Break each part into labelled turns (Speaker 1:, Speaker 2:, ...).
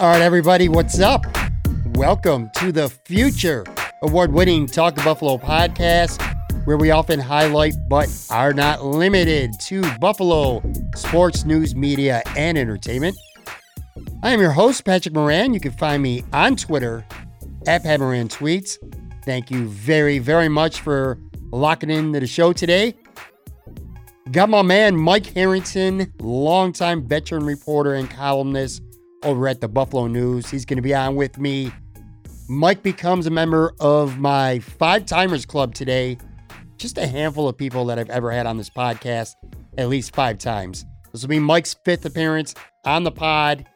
Speaker 1: All right, everybody, what's up? Welcome to the future award winning Talking Buffalo podcast, where we often highlight but are not limited to Buffalo sports, news, media, and entertainment. I am your host, Patrick Moran. You can find me on Twitter at Pat Moran Tweets. Thank you very, very much for locking into the show today. Got my man Mike Harrington, longtime veteran reporter and columnist over at the Buffalo News. He's going to be on with me Mike becomes a member of my Five Timers Club today. Just a handful of people that I've ever had on this podcast, at least five times. This will be Mike's fifth appearance on the pod,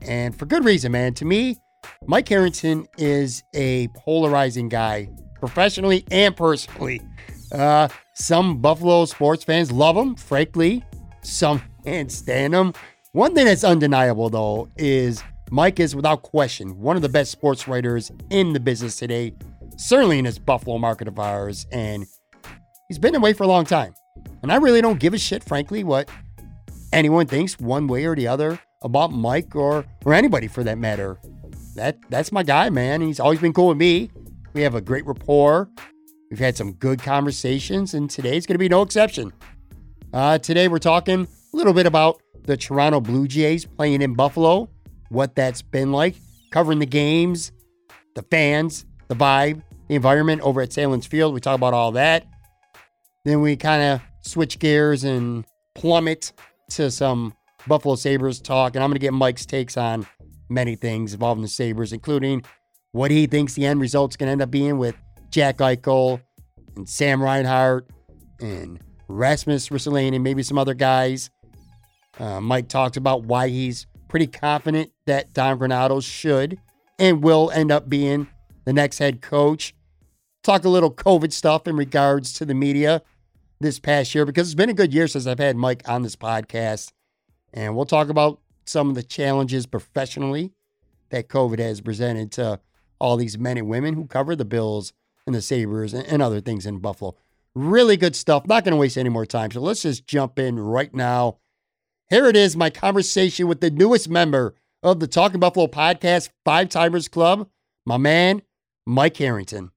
Speaker 1: and for good reason, man. To me, Mike Harrington is a polarizing guy, professionally and personally. Uh, some Buffalo sports fans love him, frankly. Some can't stand him. One thing that's undeniable, though, is Mike is without question one of the best sports writers in the business today, certainly in this Buffalo market of ours, and he's been away for a long time. And I really don't give a shit, frankly, what anyone thinks one way or the other about Mike or or anybody for that matter. That that's my guy, man. He's always been cool with me. We have a great rapport. We've had some good conversations, and today's going to be no exception. Uh, today we're talking a little bit about the Toronto Blue Jays playing in Buffalo what that's been like, covering the games, the fans, the vibe, the environment over at Sahlen's Field. We talk about all that. Then we kind of switch gears and plummet to some Buffalo Sabres talk. And I'm going to get Mike's takes on many things involving the Sabres, including what he thinks the end result's going to end up being with Jack Eichel and Sam Reinhart and Rasmus Ristolainen and maybe some other guys. Uh, Mike talks about why he's pretty confident that Don Granato should and will end up being the next head coach. Talk a little COVID stuff in regards to the media this past year because it's been a good year since I've had Mike on this podcast. And we'll talk about some of the challenges professionally that COVID has presented to all these men and women who cover the Bills and the Sabres and other things in Buffalo. Really good stuff. Not going to waste any more time. So let's just jump in right now here it is, my conversation with the newest member of the Talking Buffalo podcast, Five Timers Club, my man, Mike Harrington.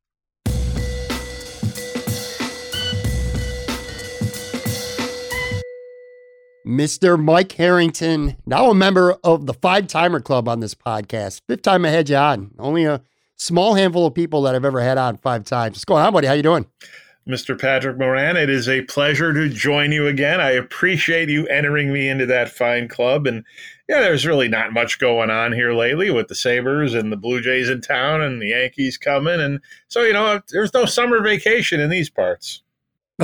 Speaker 1: Mr. Mike Harrington, now a member of the Five Timer Club on this podcast. Fifth time I had you on. Only a small handful of people that I've ever had on five times. What's going on, buddy? How you doing?
Speaker 2: Mr. Patrick Moran. It is a pleasure to join you again. I appreciate you entering me into that fine club. And yeah, there's really not much going on here lately with the Sabres and the Blue Jays in town and the Yankees coming. And so, you know, there's no summer vacation in these parts.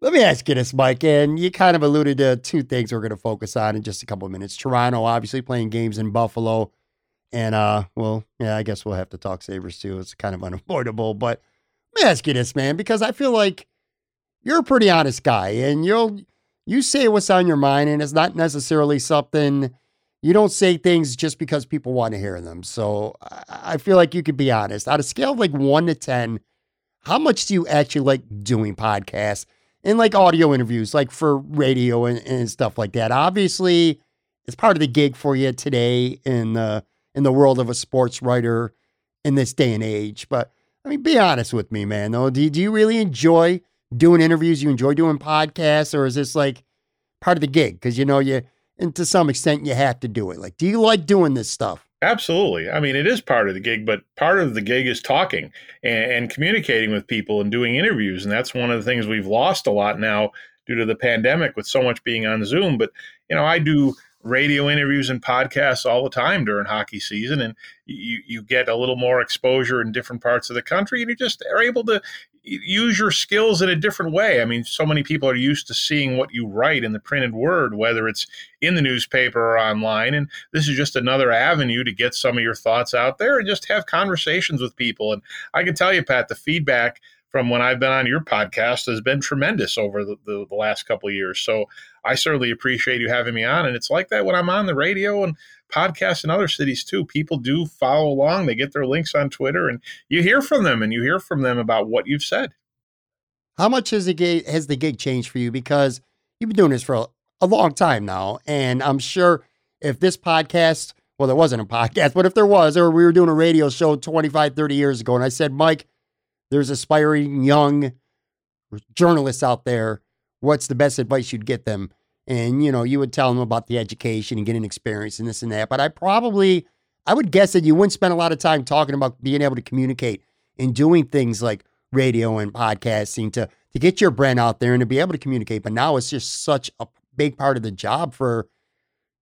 Speaker 1: Let me ask you this, Mike. And you kind of alluded to two things we're going to focus on in just a couple of minutes. Toronto, obviously playing games in Buffalo. And, uh, well, yeah, I guess we'll have to talk Sabres too. It's kind of unavoidable. But let me ask you this, man, because I feel like you're a pretty honest guy and you'll you say what's on your mind and it's not necessarily something you don't say things just because people want to hear them. So I feel like you could be honest. Out of scale of like one to ten, how much do you actually like doing podcasts and like audio interviews, like for radio and, and stuff like that? Obviously, it's part of the gig for you today in the in the world of a sports writer in this day and age. But I mean, be honest with me, man. Though, do, do you really enjoy doing interviews? You enjoy doing podcasts, or is this like part of the gig? Because you know you, and to some extent, you have to do it. Like, do you like doing this stuff?
Speaker 2: Absolutely. I mean, it is part of the gig, but part of the gig is talking and, and, communicating with people and doing interviews. And that's one of the things we've lost a lot now due to the pandemic with so much being on Zoom. But, you know, I do radio interviews and podcasts all the time during hockey season and you, you get a little more exposure in different parts of the country and you just are able to use your skills in a different way. I mean, so many people are used to seeing what you write in the printed word, whether it's in the newspaper or online. And this is just another avenue to get some of your thoughts out there and just have conversations with people. And I can tell you, Pat, the feedback from when I've been on your podcast has been tremendous over the, the, the last couple years. So I certainly appreciate you having me on. And it's like that when I'm on the radio and podcasts in other cities too. People do follow along. They get their links on Twitter and you hear from them and you hear from them about what you've said.
Speaker 1: How much has the gig, has the gig changed for you? Because you've been doing this for a, a long time now. And I'm sure if this podcast, well, there wasn't a podcast, but if there was, or we were doing a radio show 25, 30 years ago, and I said, Mike, there's aspiring young journalists out there. What's the best advice you'd get them? And, you know, you would tell them about the education and getting experience and this and that. But I probably, I would guess that you wouldn't spend a lot of time talking about being able to communicate and doing things like radio and podcasting to, to get your brand out there and to be able to communicate. But now it's just such a big part of the job for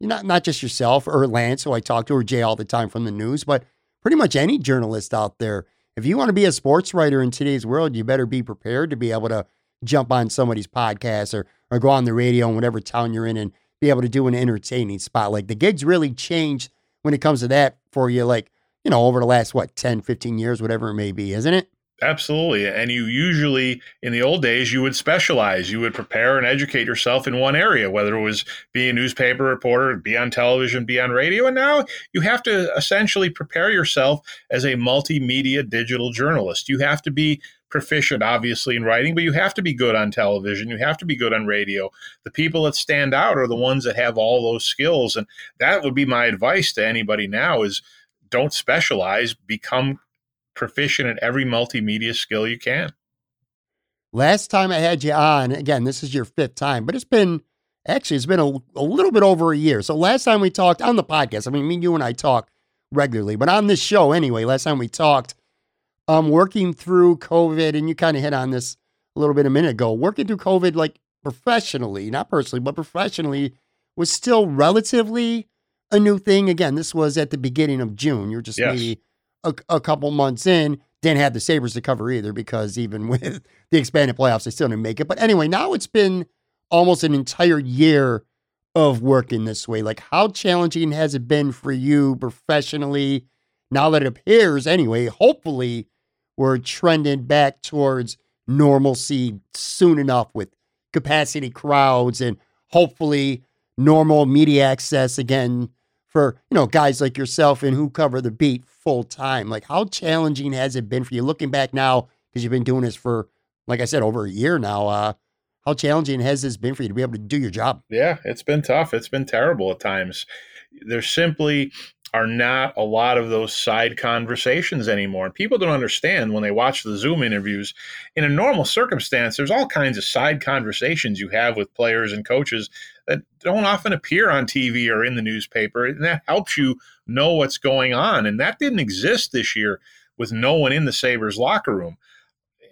Speaker 1: not, not just yourself or Lance, who I talk to, or Jay all the time from the news, but pretty much any journalist out there if you want to be a sports writer in today's world, you better be prepared to be able to jump on somebody's podcast or or go on the radio in whatever town you're in and be able to do an entertaining spot. Like the gigs really changed when it comes to that for you, like, you know, over the last, what, 10, 15 years, whatever it may be, isn't it?
Speaker 2: Absolutely. And you usually, in the old days, you would specialize. You would prepare and educate yourself in one area, whether it was be a newspaper reporter, be on television, be on radio. And now you have to essentially prepare yourself as a multimedia digital journalist. You have to be proficient, obviously, in writing, but you have to be good on television. You have to be good on radio. The people that stand out are the ones that have all those skills. And that would be my advice to anybody now is don't specialize, become proficient at every multimedia skill you can.
Speaker 1: Last time I had you on, again, this is your fifth time, but it's been actually it's been a, a little bit over a year. So last time we talked on the podcast, I mean, me, you, and I talk regularly, but on this show anyway. Last time we talked, um, working through COVID, and you kind of hit on this a little bit a minute ago. Working through COVID, like professionally, not personally, but professionally, was still relatively a new thing. Again, this was at the beginning of June. You're just yes. maybe a, a couple months in, didn't have the Sabres to cover either because even with the expanded playoffs, they still didn't make it. But anyway, now it's been almost an entire year of working this way. Like, how challenging has it been for you professionally? Now that it appears, anyway, hopefully we're trending back towards normalcy soon enough with capacity crowds and hopefully normal media access again for you know guys like yourself and who cover the beat full time. Like, how challenging has it been for you looking back now? Because you've been doing this for, like I said, over a year now. Uh, how challenging has this been for you to be able to do your job?
Speaker 2: Yeah, it's been tough. It's been terrible at times. There simply are not a lot of those side conversations anymore. And people don't understand when they watch the Zoom interviews. In a normal circumstance, there's all kinds of side conversations you have with players and coaches that don't often appear on TV or in the newspaper. And that helps you know what's going on. And that didn't exist this year with no one in the Sabres locker room.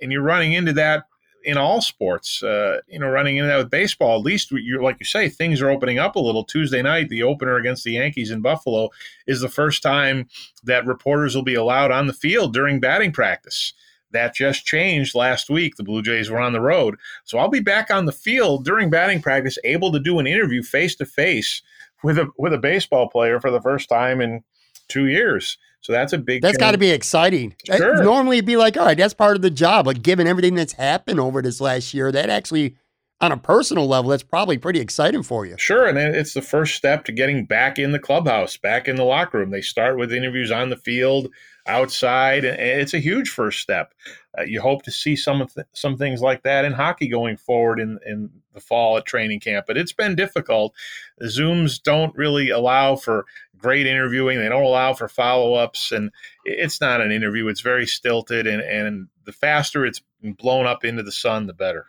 Speaker 2: And you're running into that in all sports. Uh, you know, running into that with baseball, at least you're like you say, things are opening up a little. Tuesday night, the opener against the Yankees in Buffalo is the first time that reporters will be allowed on the field during batting practice. That just changed last week. The Blue Jays were on the road. So I'll be back on the field during batting practice, able to do an interview face to face with a with a baseball player for the first time in two years. So that's a big.
Speaker 1: That's got to be exciting. Sure. Normally, it'd be like, all right, that's part of the job. But given everything that's happened over this last year, that actually, on a personal level, that's probably pretty exciting for you.
Speaker 2: Sure, and it's the first step to getting back in the clubhouse, back in the locker room. They start with interviews on the field, outside, and it's a huge first step. Uh, you hope to see some th- some things like that in hockey going forward in in the fall at training camp, but it's been difficult. The Zooms don't really allow for great interviewing. They don't allow for follow ups, and it's not an interview. It's very stilted, and and the faster it's blown up into the sun, the better.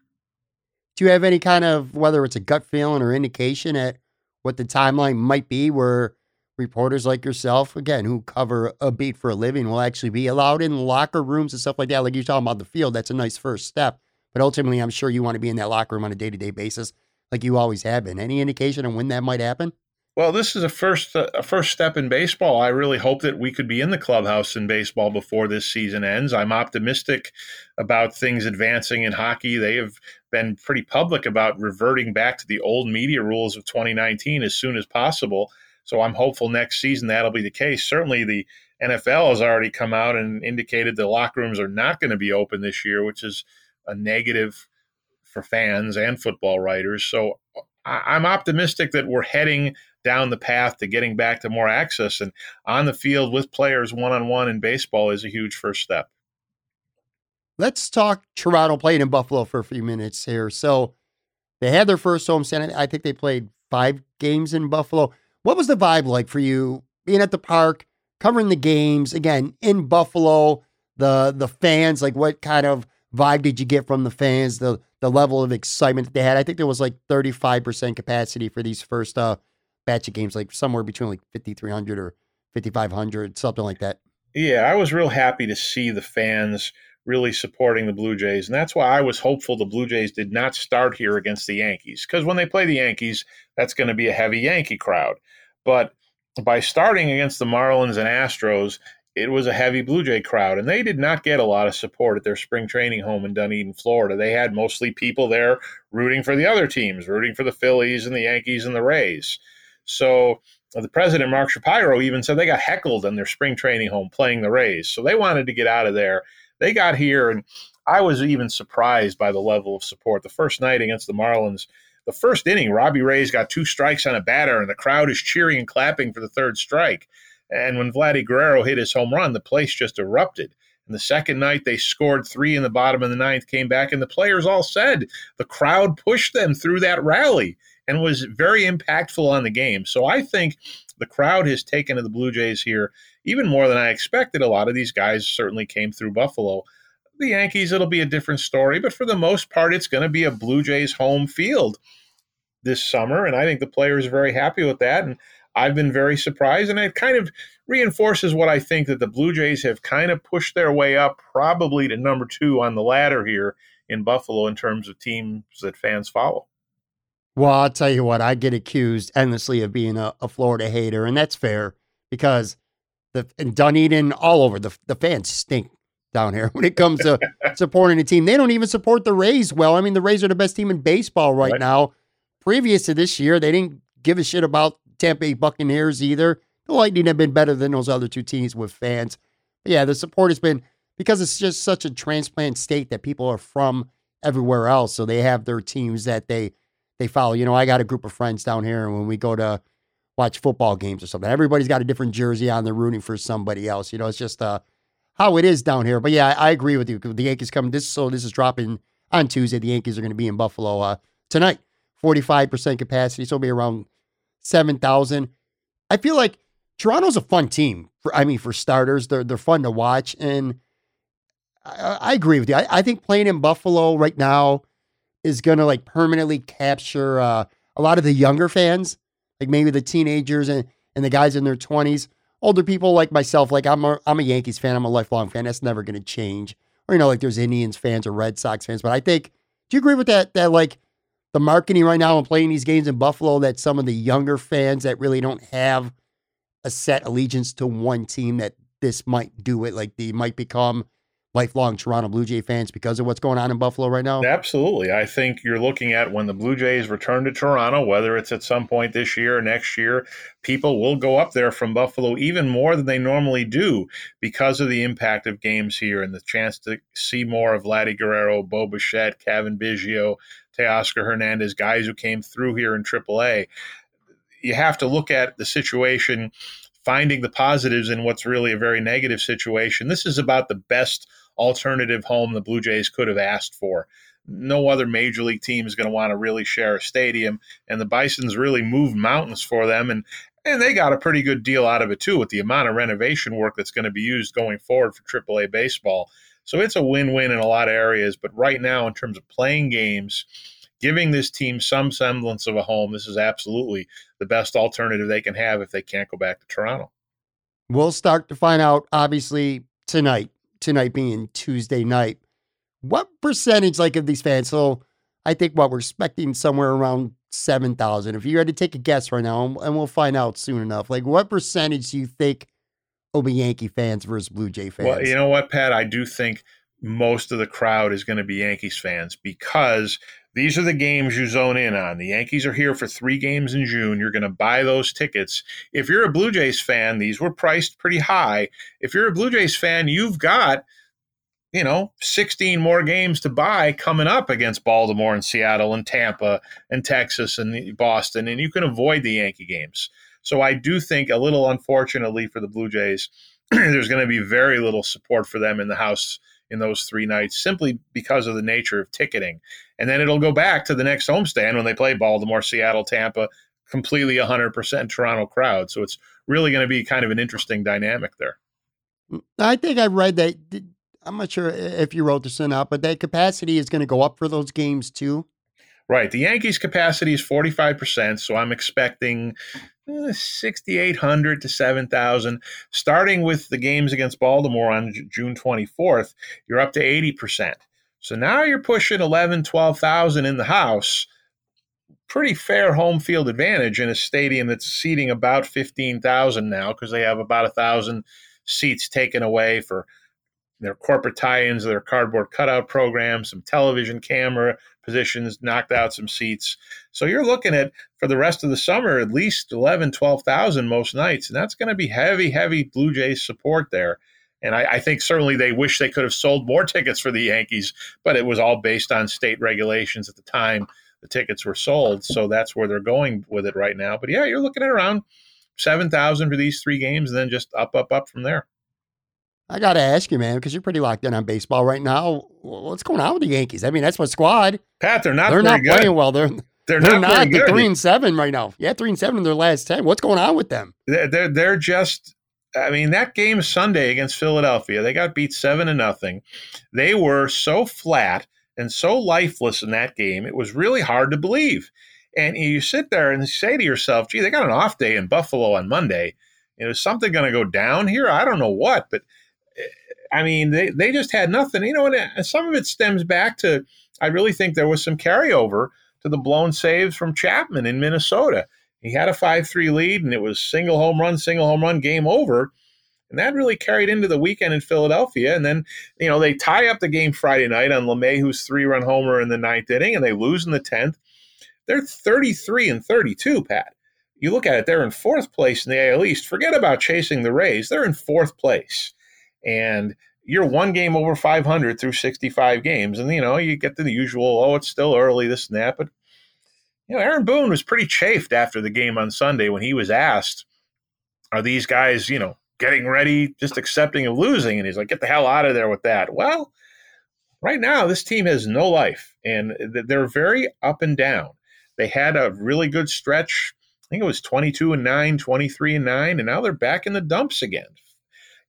Speaker 1: Do you have any kind of whether it's a gut feeling or indication at what the timeline might be where reporters like yourself, again, who cover a beat for a living, will actually be allowed in locker rooms and stuff like that? Like you're talking about the field, that's a nice first step. But ultimately, I'm sure you want to be in that locker room on a day to day basis, like you always have been. Any indication on when that might happen?
Speaker 2: Well, this is a first uh, a first step in baseball. I really hope that we could be in the clubhouse in baseball before this season ends. I'm optimistic about things advancing in hockey. They have been pretty public about reverting back to the old media rules of 2019 as soon as possible. So I'm hopeful next season that'll be the case. Certainly, the NFL has already come out and indicated the locker rooms are not going to be open this year, which is a negative for fans and football writers. So I'm optimistic that we're heading down the path to getting back to more access and on the field with players one on one in baseball is a huge first step.
Speaker 1: Let's talk Toronto playing in Buffalo for a few minutes here. So they had their first home stand. I think they played five games in Buffalo. What was the vibe like for you being at the park, covering the games again in Buffalo? The the fans, like what kind of vibe did you get from the fans? The the level of excitement that they had. I think there was like 35% capacity for these first uh batch of games, like somewhere between like 5,300 or 5,500, something like that.
Speaker 2: Yeah, I was real happy to see the fans really supporting the Blue Jays. And that's why I was hopeful the Blue Jays did not start here against the Yankees. Because when they play the Yankees, that's going to be a heavy Yankee crowd. But by starting against the Marlins and Astros, it was a heavy Blue Jay crowd, and they did not get a lot of support at their spring training home in Dunedin, Florida. They had mostly people there rooting for the other teams, rooting for the Phillies and the Yankees and the Rays. So uh, the president, Mark Shapiro, even said they got heckled in their spring training home playing the Rays. So they wanted to get out of there. They got here, and I was even surprised by the level of support. The first night against the Marlins, the first inning, Robbie Ray's got two strikes on a batter, and the crowd is cheering and clapping for the third strike. And when Vladdy Guerrero hit his home run, the place just erupted. And the second night, they scored three in the bottom of the ninth, came back, and the players all said the crowd pushed them through that rally and was very impactful on the game. So I think the crowd has taken to the Blue Jays here even more than I expected. A lot of these guys certainly came through Buffalo. The Yankees, it'll be a different story, but for the most part, it's going to be a Blue Jays home field this summer. And I think the players are very happy with that. And I've been very surprised. And it kind of reinforces what I think that the Blue Jays have kind of pushed their way up, probably to number two on the ladder here in Buffalo in terms of teams that fans follow.
Speaker 1: Well, I'll tell you what, I get accused endlessly of being a, a Florida hater, and that's fair because the in Dunedin, all over the the fans stink down here when it comes to supporting a team. They don't even support the Rays well. I mean, the Rays are the best team in baseball right, right. now. Previous to this year, they didn't give a shit about Tampa Bay Buccaneers either. The Lightning have been better than those other two teams with fans. But yeah, the support has been because it's just such a transplant state that people are from everywhere else, so they have their teams that they they follow. You know, I got a group of friends down here, and when we go to watch football games or something, everybody's got a different jersey on. They're rooting for somebody else. You know, it's just uh, how it is down here. But yeah, I, I agree with you. The Yankees come this, so this is dropping on Tuesday. The Yankees are going to be in Buffalo uh, tonight. Forty-five percent capacity, so it'll be around seven thousand. I feel like Toronto's a fun team. For, I mean, for starters, they're they're fun to watch, and I, I agree with you. I, I think playing in Buffalo right now is going to like permanently capture uh, a lot of the younger fans, like maybe the teenagers and, and the guys in their 20s. Older people like myself, like I'm a, I'm a Yankees fan, I'm a lifelong fan. That's never going to change. Or, you know, like there's Indians fans or Red Sox fans. But I think, do you agree with that? That like the marketing right now and playing these games in Buffalo, that some of the younger fans that really don't have a set allegiance to one team, that this might do it. Like they might become lifelong Toronto Blue Jay fans because of what's going on in Buffalo right now?
Speaker 2: Absolutely. I think you're looking at when the Blue Jays return to Toronto, whether it's at some point this year or next year, people will go up there from Buffalo even more than they normally do because of the impact of games here and the chance to see more of Vladdy Guerrero, Bo Bichette, Cavan Biggio, Teoscar Hernandez, guys who came through here in AAA. You have to look at the situation, finding the positives in what's really a very negative situation. This is about the best alternative home the Blue Jays could have asked for. No other major league team is going to want to really share a stadium, and the Bisons really moved mountains for them. And and they got a pretty good deal out of it too with the amount of renovation work that's going to be used going forward for AAA baseball. So it's a win-win in a lot of areas. But right now, in terms of playing games, giving this team some semblance of a home, this is absolutely the best alternative they can have if they can't go back to Toronto.
Speaker 1: We'll start to find out, obviously, tonight. Tonight being Tuesday night. What percentage, like, of these fans? So I think what we're expecting somewhere around 7,000. If you had to take a guess right now, and we'll find out soon enough, like what percentage do you think will be Yankee fans versus Blue Jay fans?
Speaker 2: Well, you know what, Pat? I do think most of the crowd is going to be Yankees fans because these are the games you zone in on. The Yankees are here for three games in June. You're going to buy those tickets. If you're a Blue Jays fan, these were priced pretty high. If you're a Blue Jays fan, you've got you know, 16 more games to buy coming up against Baltimore and Seattle and Tampa and Texas and Boston, and you can avoid the Yankee games. So I do think, a little unfortunately for the Blue Jays, there's going to be very little support for them in the house in those three nights simply because of the nature of ticketing. And then it'll go back to the next homestand when they play Baltimore, Seattle, Tampa, completely 100% Toronto crowd. So it's really going to be kind of an interesting dynamic there.
Speaker 1: I think I read that I'm not sure if you wrote this or not, but that capacity is going to go up for those games too.
Speaker 2: Right. The Yankees' capacity is 45%, so I'm expecting Eh, 6,800 to 7,000. Starting with the games against Baltimore on June 24th, you're up to 80%. So now you're pushing 11, 12,000 in the house. Pretty fair home field advantage in a stadium that's seating about 15,000 now because they have about a 1,000 seats taken away for their corporate tie-ins, their cardboard cutout programs, some television camera positions, knocked out some seats. So you're looking at for the rest of the summer at least 11, 12,000 most nights, and that's going to be heavy, heavy Blue Jays support there. And I, I, think certainly they wish they could have sold more tickets for the Yankees, but it was all based on state regulations at the time the tickets were sold. So that's where they're going with it right now. But yeah, you're looking at around 7,000 for these three games and then just up, up, up from there.
Speaker 1: I got to ask you, man, because you're pretty locked in on baseball right now. What's going on with the Yankees? I mean, that's my squad.
Speaker 2: Pat, they're not.
Speaker 1: They're not
Speaker 2: good.
Speaker 1: playing well. They're they're, they're not. not they're three and seven right now. Yeah, three and seven in their last ten. What's going on with them?
Speaker 2: They're they're, they're just. I mean, that game Sunday against Philadelphia, they got beat seven to nothing. They were so flat and so lifeless in that game. It was really hard to believe. And you sit there and say to yourself, "Gee, they got an off day in Buffalo on Monday. You know, is something going to go down here? I don't know what, but." I mean, they, they just had nothing. You know, and uh, some of it stems back to, I really think there was some carryover to the blown saves from Chapman in Minnesota. He had a 5 3 lead, and it was single home run, single home run, game over. And that really carried into the weekend in Philadelphia. And then, you know, they tie up the game Friday night on LeMahieu's three run homer in the ninth inning, and they lose in the 10th. They're 33 and 32, Pat. You look at it, they're in fourth place in the AL East. Forget about chasing the Rays. They're in fourth place and you're one game over 500 through 65 games, and you know you get to the usual, oh, it's still early, this and that. But you know, Aaron Boone was pretty chafed after the game on Sunday when he was asked, "Are these guys, you know, getting ready, just accepting of losing?" And he's like, "Get the hell out of there with that." Well, right now this team has no life, and they're very up and down. They had a really good stretch. I think it was 22 and 9, 23 and 9, and now they're back in the dumps again.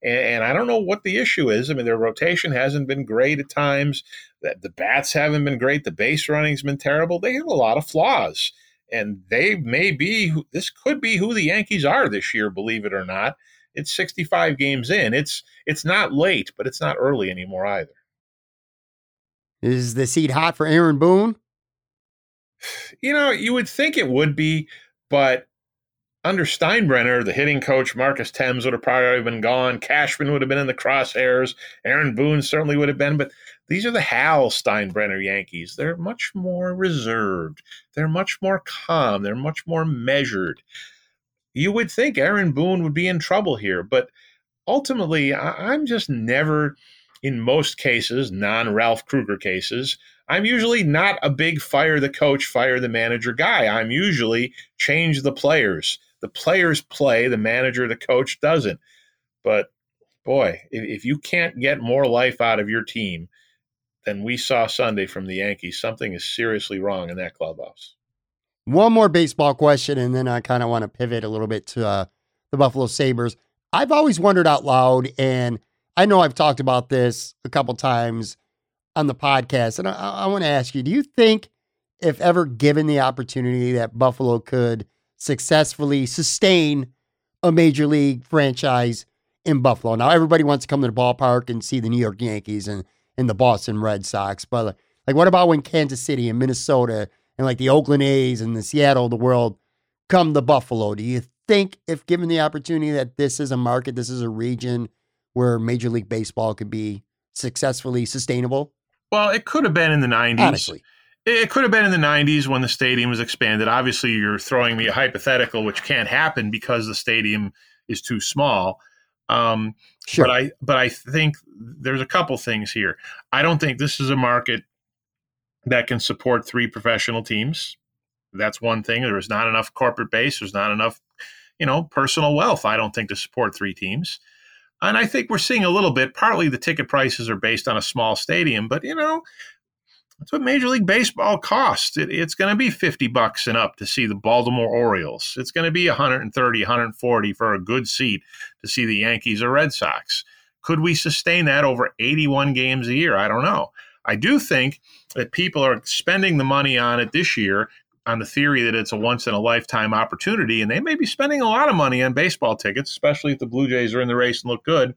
Speaker 2: And, and, I don't know what the issue is. I mean, their rotation hasn't been great at times. The, the bats haven't been great. The base running's been terrible. They have a lot of flaws. And they may be, this could be who the Yankees are this year, believe it or not. It's 65 games in. It's it's not late, but it's not early anymore either.
Speaker 1: Is the seat hot for Aaron Boone?
Speaker 2: You know, you would think it would be, but under Steinbrenner, the hitting coach Marcus Thames would have probably been gone. Cashman would have been in the crosshairs. Aaron Boone certainly would have been. But these are the Hal Steinbrenner Yankees. They're much more reserved. They're much more calm. They're much more measured. You would think Aaron Boone would be in trouble here, but ultimately, I'm just never in most cases, non Ralph Kruger cases, I'm usually not a big fire the coach, fire the manager guy. I'm usually change the players. The players play, the manager, the coach doesn't. But boy, if, if you can't get more life out of your team than we saw Sunday from the Yankees, something is seriously wrong in that clubhouse.
Speaker 1: One more baseball question, and then I kind of want to pivot a little bit to uh, the Buffalo Sabres. I've always wondered out loud, and I know I've talked about this a couple times on the podcast, and I, I want to ask you: Do you think, if ever given the opportunity, that Buffalo could successfully sustain a major league franchise in Buffalo? Now, everybody wants to come to the ballpark and see the New York Yankees and and the Boston Red Sox, but like, what about when Kansas City and Minnesota and like the Oakland A's and the Seattle, the world come to Buffalo? Do you think, if given the opportunity, that this is a market, this is a region where Major League Baseball could be successfully sustainable?
Speaker 2: Well, it could have been in the 90s.
Speaker 1: Honestly.
Speaker 2: It could have been in the 90s when the stadium was expanded. Obviously, you're throwing me a hypothetical, which can't happen because the stadium is too small. Um,
Speaker 1: Sure.
Speaker 2: But I, but I think there's a couple things here. I don't think this is a market that can support three professional teams. That's one thing. There is not enough corporate base. There's not enough, you know, personal wealth. I don't think to support three teams. And I think we're seeing a little bit. Partly the ticket prices are based on a small stadium, but you know, that's what Major League Baseball costs. It, it's going to be 50 bucks and up to see the Baltimore Orioles. It's going to be 130, 140 for a good seat to see the Yankees or Red Sox. Could we sustain that over 81 games a year? I don't know. I do think that people are spending the money on it this year on the theory that it's a once in a lifetime opportunity, and they may be spending a lot of money on baseball tickets, especially if the Blue Jays are in the race and look good.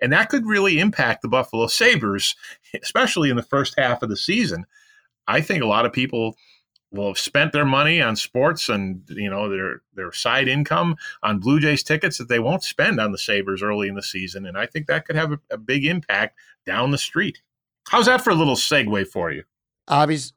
Speaker 2: And that could really impact the Buffalo Sabres, especially in the first half of the season. I think a lot of people will have spent their money on sports and you know their their side income on Blue Jays tickets that they won't spend on the Sabres early in the season, and I think that could have a, a big impact down the street. How's that for a little segue for you?
Speaker 1: Obvious.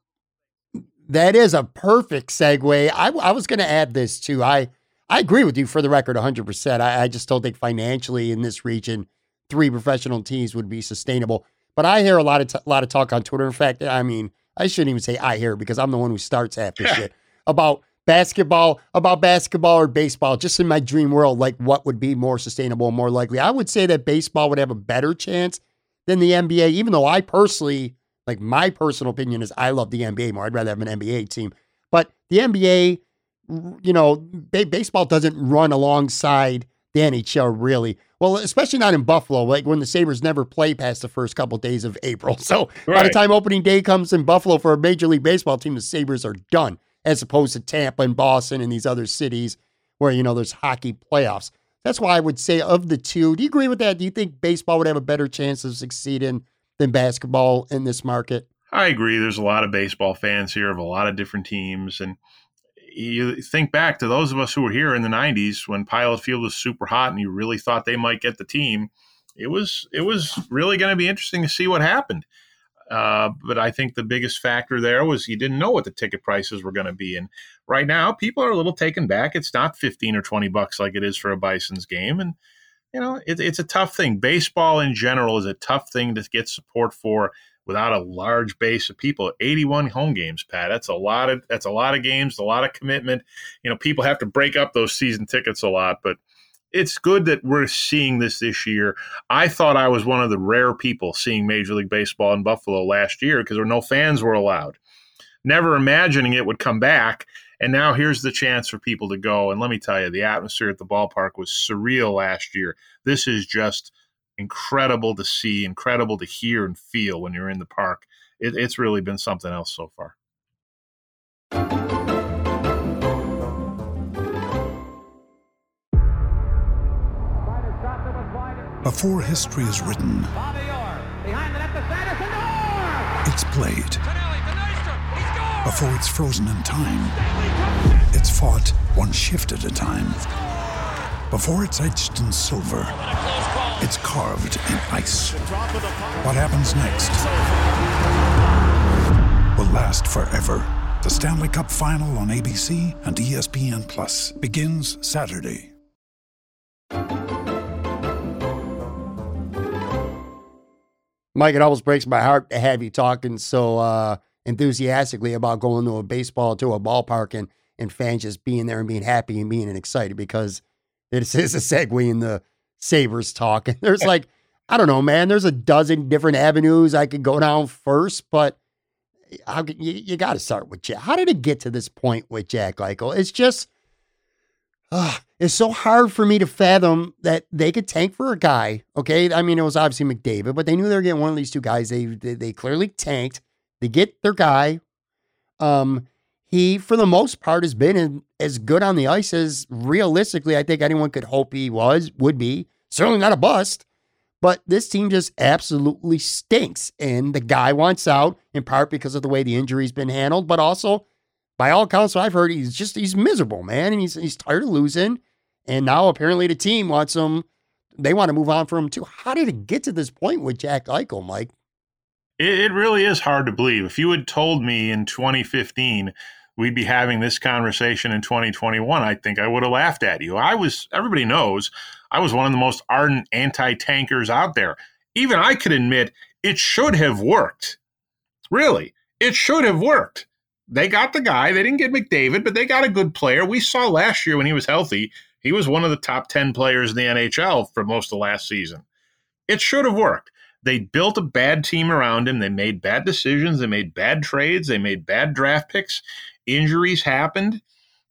Speaker 1: That is a perfect segue. I, I was going to add this too. I I agree with you for the record 100%. I, I just don't think financially in this region, three professional teams would be sustainable. But I hear a lot of t- lot of talk on Twitter. In fact, I mean, I shouldn't even say I hear because I'm the one who starts half this shit about basketball, about basketball or baseball. Just in my dream world, like what would be more sustainable, more likely? I would say that baseball would have a better chance than the NBA, even though I personally, like my personal opinion is I love the NBA more. I'd rather have an NBA team. But the NBA, you know, ba- baseball doesn't run alongside the NHL really. Well, especially not in Buffalo, like when the Sabres never play past the first couple days of April. So by the time opening day comes in Buffalo for a Major League Baseball team, the Sabres are done, as opposed to Tampa and Boston and these other cities where, you know, there's hockey playoffs. That's why I would say of the two, do you agree with that? Do you think baseball would have a better chance of succeeding than basketball in this market?
Speaker 2: I agree. There's a lot of baseball fans here of a lot of different teams. And you think back to those of us who were here in the 90s when Pilot Field was super hot and you really thought they might get the team. It was it was really going to be interesting to see what happened. Uh, but I think the biggest factor there was you didn't know what the ticket prices were going to be. And right now, people are a little taken back. It's not 15 or 20 bucks like it is for a Bison's game. And, you know, it, it's a tough thing. Baseball in general is a tough thing to get support for without a large base of people. 81 home games, Pat. That's a lot of that's a lot of games, a lot of commitment. You know, people have to break up those season tickets a lot, but it's good that we're seeing this this year. I thought I was one of the rare people seeing Major League Baseball in Buffalo last year because there were no fans were allowed. Never imagining it would come back. And now here's the chance for people to go. And let me tell you, the atmosphere at the ballpark was surreal last year. This is just incredible to see, incredible to hear and feel when you're in the park. It, it's really been something else so far.
Speaker 3: Before history is written, it's played. Before it's frozen in time, it's fought one shift at a time. Before it's etched in silver, it's carved in ice. What happens next will last forever. The Stanley Cup Final on ABC and ESPN Plus begins Saturday.
Speaker 1: Mike, it almost breaks my heart to have you talking so uh, enthusiastically about going to a baseball to a ballpark and and fans just being there and being happy and being excited because it is a segue in the Sabres talk. And there's like, I don't know, man, there's a dozen different avenues I could go down first, but how, you, you got to start with Jack. How did it get to this point with Jack Eichel? It's just, uh, it's so hard for me to fathom that they could tank for a guy. Okay, I mean it was obviously McDavid, but they knew they were getting one of these two guys. They they, they clearly tanked. They get their guy. Um, he for the most part has been in, as good on the ice as realistically I think anyone could hope he was would be. Certainly not a bust. But this team just absolutely stinks. And the guy wants out in part because of the way the injury's been handled, but also by all accounts I've heard, he's just he's miserable, man. And he's he's tired of losing. And now apparently the team wants him. They want to move on from him too. How did it get to this point with Jack Eichel, Mike?
Speaker 2: It, it really is hard to believe. If you had told me in 2015 we'd be having this conversation in 2021, I think I would have laughed at you. I was, everybody knows, I was one of the most ardent anti tankers out there. Even I could admit it should have worked. Really, it should have worked. They got the guy. They didn't get McDavid, but they got a good player. We saw last year when he was healthy, he was one of the top 10 players in the NHL for most of last season. It should have worked. They built a bad team around him. They made bad decisions. They made bad trades. They made bad draft picks. Injuries happened.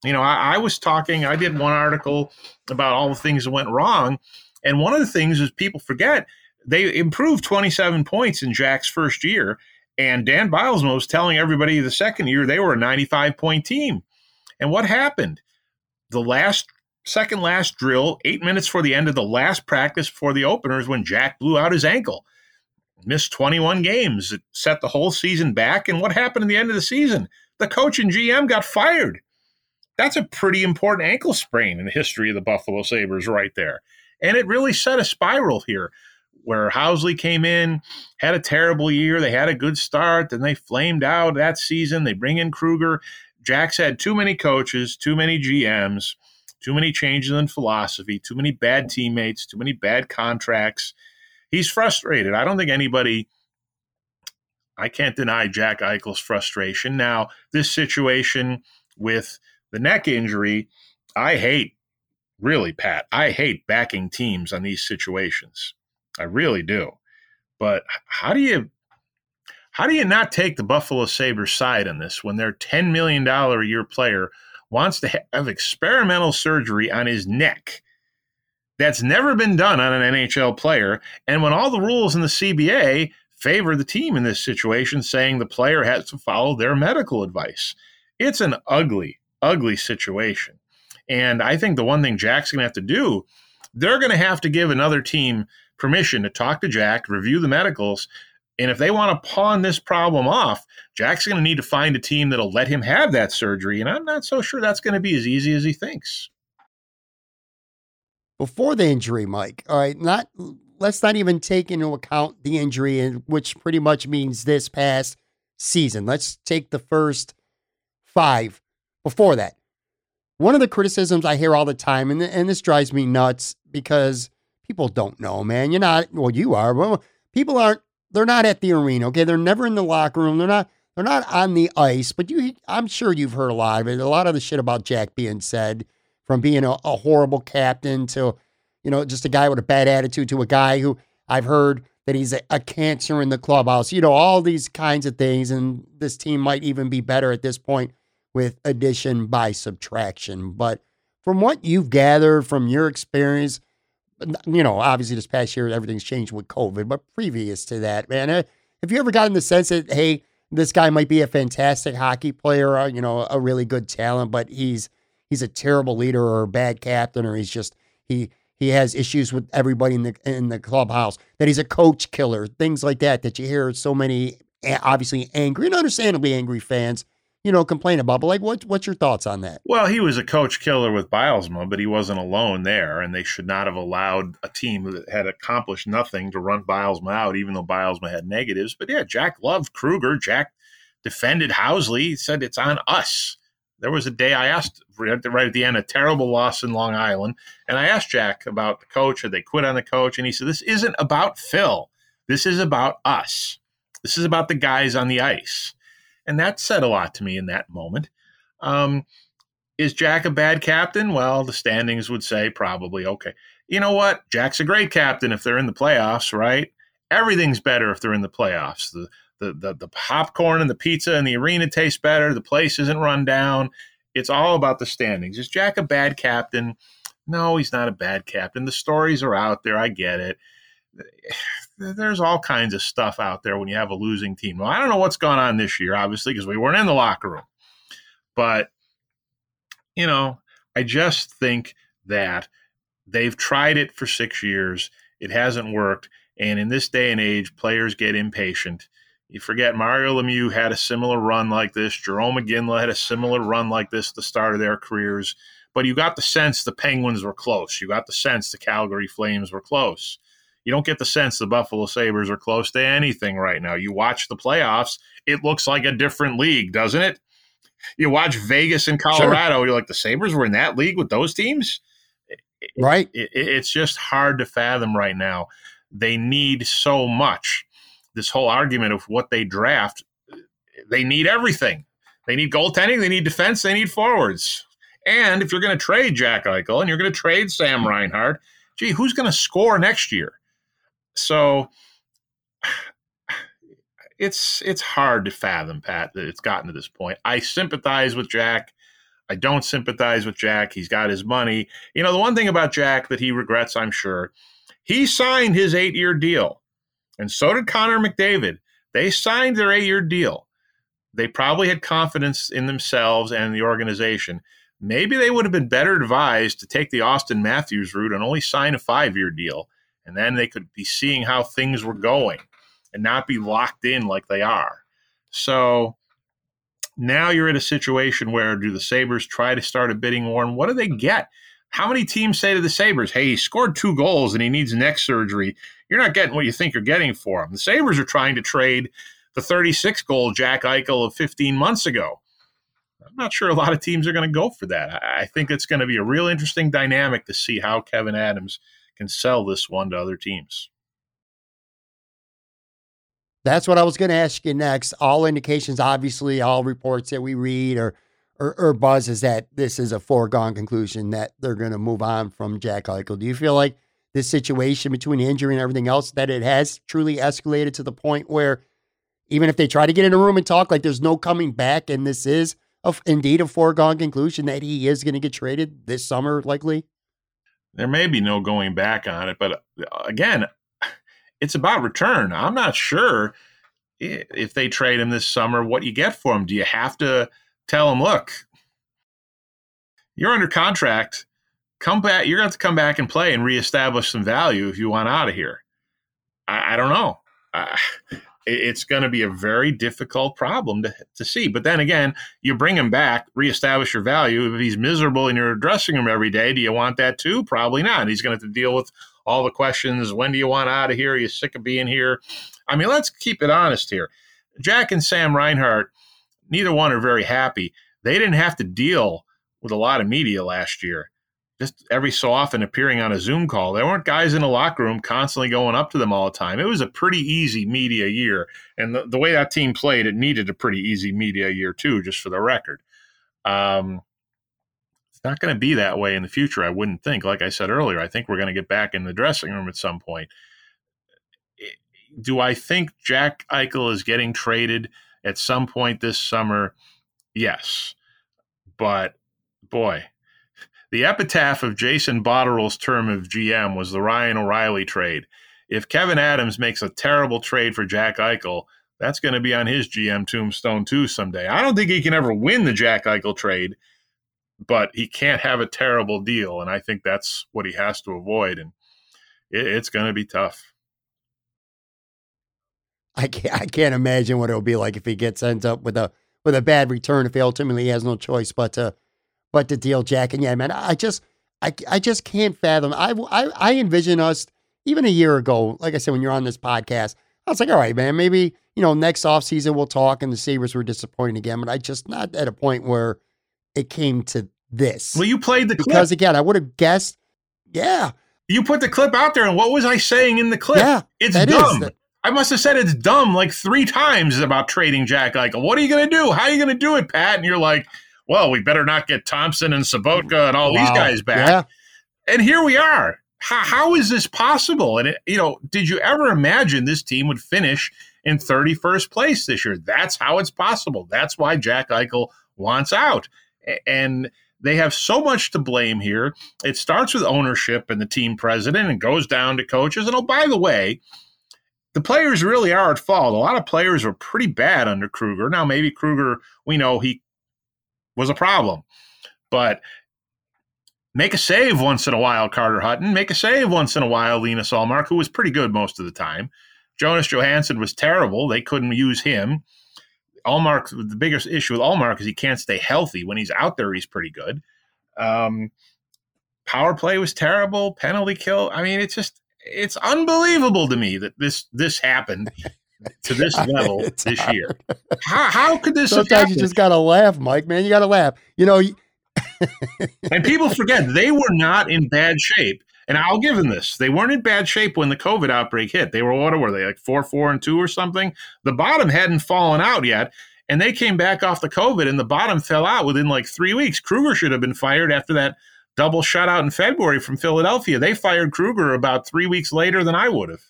Speaker 2: You know, I, I was talking, I did one article about all the things that went wrong. And one of the things is people forget they improved 27 points in Jack's first year. And Dan Bylsma was telling everybody the second year they were a 95 point team. And what happened? The last second last drill, eight minutes for the end of the last practice before the openers, when Jack blew out his ankle. Missed 21 games. It set the whole season back. And what happened at the end of the season? The coach and GM got fired. That's a pretty important ankle sprain in the history of the Buffalo Sabres, right there. And it really set a spiral here where Housley came in, had a terrible year. They had a good start, then they flamed out that season. They bring in Kruger. Jack's had too many coaches, too many GMs, too many changes in philosophy, too many bad teammates, too many bad contracts. He's frustrated. I don't think anybody. I can't deny Jack Eichel's frustration. Now, this situation with the neck injury, I hate, really, Pat, I hate backing teams on these situations. I really do. But how do you how do you not take the Buffalo Sabres side on this when their $10 million a year player wants to have experimental surgery on his neck? That's never been done on an NHL player. And when all the rules in the CBA favor the team in this situation, saying the player has to follow their medical advice, it's an ugly, ugly situation. And I think the one thing Jack's going to have to do, they're going to have to give another team permission to talk to Jack, review the medicals. And if they want to pawn this problem off, Jack's going to need to find a team that'll let him have that surgery. And I'm not so sure that's going to be as easy as he thinks.
Speaker 1: Before the injury, Mike, all right, not let's not even take into account the injury, which pretty much means this past season. Let's take the first five before that. One of the criticisms I hear all the time, and, and this drives me nuts because people don't know, man. You're not, well, you are. Well, people aren't, they're not at the arena, okay? They're never in the locker room. They're not, they're not on the ice, but you, I'm sure you've heard a lot of it. A lot of the shit about Jack being said from being a, a horrible captain to, you know, just a guy with a bad attitude to a guy who I've heard that he's a, a, cancer in the clubhouse. You know, all these kinds of things. And this team might even be better at this point with addition by subtraction. But from what you've gathered from your experience, you know, obviously this past year everything's changed with COVID, but previous to that, man, uh, have you ever gotten the sense that hey, this guy might be a fantastic hockey player, uh, you know, a really good talent, but he's he's a terrible leader or a bad captain, or he's just he he has issues with everybody in the in the clubhouse. That he's a coach killer, things like that. That you hear so many obviously angry and understandably angry fans you know, complain about. But like, what, what's your thoughts on that?
Speaker 2: Well, he was a coach killer with Bylsma, but he wasn't alone there, and they should not have allowed a team that had accomplished nothing to run Bylsma out, even though Bylsma had negatives. But yeah, Jack loved Kruger. Jack defended Housley. Said it's on us. There was a day I asked right at the end, a terrible loss in Long Island, and I asked Jack about the coach. Had they quit on the coach? And he said, "This isn't about Phil. This is about us. This is about the guys on the ice. And that said a lot to me in that moment. Um, is Jack a bad captain? Well, the standings would say probably okay. You know what? Jack's a great captain if they're in the playoffs, right? Everything's better if they're in the playoffs. The the the, the popcorn and the pizza and the arena taste better. The place isn't run down. It's all about the standings. Is Jack a bad captain? No, he's not a bad captain. The stories are out there. I get it. There's all kinds of stuff out there when you have a losing team. Well, I don't know what's gone on this year, obviously, because we weren't in the locker room. But, you know, I just think that they've tried it for six years. It hasn't worked. And in this day and age, players get impatient. You forget Mario Lemieux had a similar run like this. Jarome Iginla had a similar run like this at the start of their careers. But you got the sense the Penguins were close. You got the sense the Calgary Flames were close. You don't get the sense the Buffalo Sabres are close to anything right now. You watch the playoffs, it looks like a different league, doesn't it? You watch Vegas and Colorado, sure. you're like, the Sabres were in that league with those teams?
Speaker 1: Right.
Speaker 2: It, it, it's just hard to fathom right now. They need so much. This whole argument of what they draft, they need everything. They need goaltending, they need defense, they need forwards. And if you're going to trade Jack Eichel and you're going to trade Sam Reinhart, gee, who's going to score next year? So it's it's hard to fathom, Pat, that it's gotten to this point. I sympathize with Jack. I don't sympathize with Jack. He's got his money. You know, the one thing about Jack that he regrets, I'm sure, he signed his eight year deal. And so did Connor McDavid. They signed their eight year deal. They probably had confidence in themselves and the organization maybe they would have been better advised to take the Auston Matthews route and only sign a five year deal. And then they could be seeing how things were going and not be locked in like they are. So now you're in a situation where do the Sabres try to start a bidding war? And what do they get? How many teams say to the Sabres, hey, he scored two goals and he needs neck surgery? You're not getting what you think you're getting for him. The Sabres are trying to trade the 36 goal Jack Eichel of 15 months ago. I'm not sure a lot of teams are going to go for that. I think it's going to be a real interesting dynamic to see how Kevyn Adams can sell this one to other teams.
Speaker 1: That's what I was going to ask you next. All indications, obviously, all reports that we read or, or, or buzz is that this is a foregone conclusion that they're going to move on from Jack Eichel. Do you feel like this situation between injury and everything else that it has truly escalated to the point where even if they try to get in a room and talk, like there's no coming back, and this is of indeed a foregone conclusion that he is going to get traded this summer, likely?
Speaker 2: There may be no going back on it, but uh, again, it's about return. I'm not sure if they trade him this summer, what you get for him. Do you have to tell him, look, you're under contract. Come back. You're going to have to come back and play and reestablish some value if you want out of here. I, I don't know. Uh, it's going to be a very difficult problem to, to see. But then again, you bring him back, reestablish your value. If he's miserable in your dressing room every day, do you want that too? Probably not. He's going to have to deal with all the questions. When do you want out of here? Are you sick of being here? I mean, let's keep it honest here. Jack and Sam Reinhart, neither one are very happy. They didn't have to deal with a lot of media last year just every so often appearing on a Zoom call. There weren't guys in the locker room constantly going up to them all the time. It was a pretty easy media year. And the, the way that team played, it needed a pretty easy media year, too, just for the record. Um, it's not going to be that way in the future, I wouldn't think. Like I said earlier, I think we're going to get back in the dressing room at some point. Do I think Jack Eichel is getting traded at some point this summer? Yes. But boy, the epitaph of Jason Botterill's term of GM was the Ryan O'Reilly trade. If Kevyn Adams makes a terrible trade for Jack Eichel, that's going to be on his GM tombstone too someday. I don't think he can ever win the Jack Eichel trade, but he can't have a terrible deal, and I think that's what he has to avoid. And it, it's going to be tough.
Speaker 1: I can't, I can't imagine what it'll be like if he gets ends up with a with a bad return if he ultimately has no choice but to but to deal Jack. And yeah, man, I just I, I just can't fathom. I, I I envision us even a year ago, like I said, when you're on this podcast, I was like, all right, man, maybe you know next offseason we'll talk. And the Sabres were disappointing again, but I just not at a point where it came to this.
Speaker 2: Well, you played the
Speaker 1: because clip. again, I would have guessed. Yeah,
Speaker 2: you put the clip out there, and what was I saying in the clip?
Speaker 1: Yeah,
Speaker 2: it's dumb.
Speaker 1: Is.
Speaker 2: I must have said it's dumb like three times about trading Jack Eichel. What are you going to do? How are you going to do it, Pat? And you're like, well, we better not get Thompson and Sobotka and all wow. these guys back. Yeah. And here we are. How, how is this possible? And, it, you know, did you ever imagine this team would finish in 31st place this year? That's how it's possible. That's why Jack Eichel wants out. And they have so much to blame here. It starts with ownership and the team president and goes down to coaches. And oh, by the way, the players really are at fault. A lot of players were pretty bad under Krueger. Now, maybe Krueger, we know he was a problem, but make a save once in a while, Carter Hutton. Make a save once in a while, Lena Ullmark, who was pretty good most of the time. Jonas Johansson was terrible. They couldn't use him. Ullmark, the biggest issue with Ullmark is he can't stay healthy. When he's out there, he's pretty good. Um, power play was terrible. Penalty kill. I mean, it's just it's unbelievable to me that this this happened to this level this hard. year. How, how could this?
Speaker 1: Sometimes you just gotta laugh, Mike. Man, you gotta laugh. You know.
Speaker 2: and people forget they were not in bad shape. And I'll give them this: they weren't in bad shape when the COVID outbreak hit. They were what were they like four, four, and two or something? The bottom hadn't fallen out yet, and they came back off the COVID, and the bottom fell out within like three weeks. Krueger should have been fired after that double shutout in February from Philadelphia. They fired Krueger about three weeks later than I would have.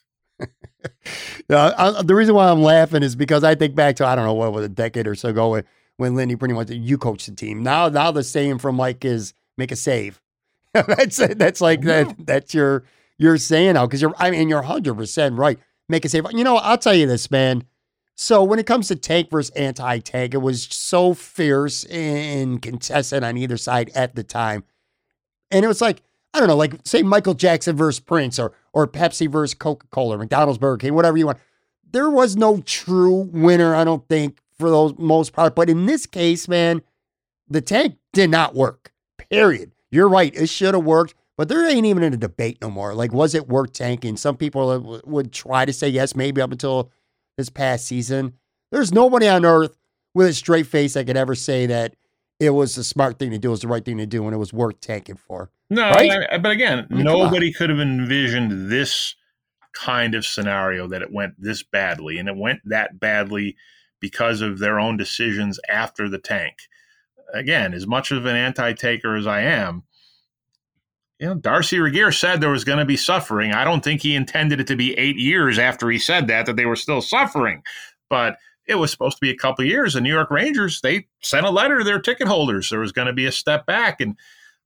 Speaker 1: uh, I, the reason why I'm laughing is because I think back to I don't know what was a decade or so ago when, when Lindy pretty much you coached the team. Now, now the saying from Mike is make a save. that's that's like that. That's your you're saying now because you're I mean you're 100 percent right. Make a save. You know I'll tell you this, man. So when it comes to tank versus anti-tank, it was so fierce and contested on either side at the time. And it was like, I don't know, like say Michael Jackson versus Prince or or Pepsi versus Coca-Cola, or McDonald's Burger King, whatever you want. There was no true winner, I don't think, for those most part. But in this case, man, the tank did not work. Period. You're right. It should have worked, but there ain't even a debate no more. Like, was it worth tanking? Some people would try to say yes, maybe up until this past season. There's nobody on earth with a straight face that could ever say that it was the smart thing to do, it was the right thing to do, and it was worth tanking for.
Speaker 2: No, right? I, but again, I mean, nobody could have envisioned this kind of scenario that it went this badly, and it went that badly because of their own decisions after the tank. Again, as much of an anti-taker as I am, you know, Darcy Regier said there was going to be suffering. I don't think he intended it to be eight years after he said that that they were still suffering, but it was supposed to be a couple years. The New York Rangers they sent a letter to their ticket holders. There was going to be a step back, and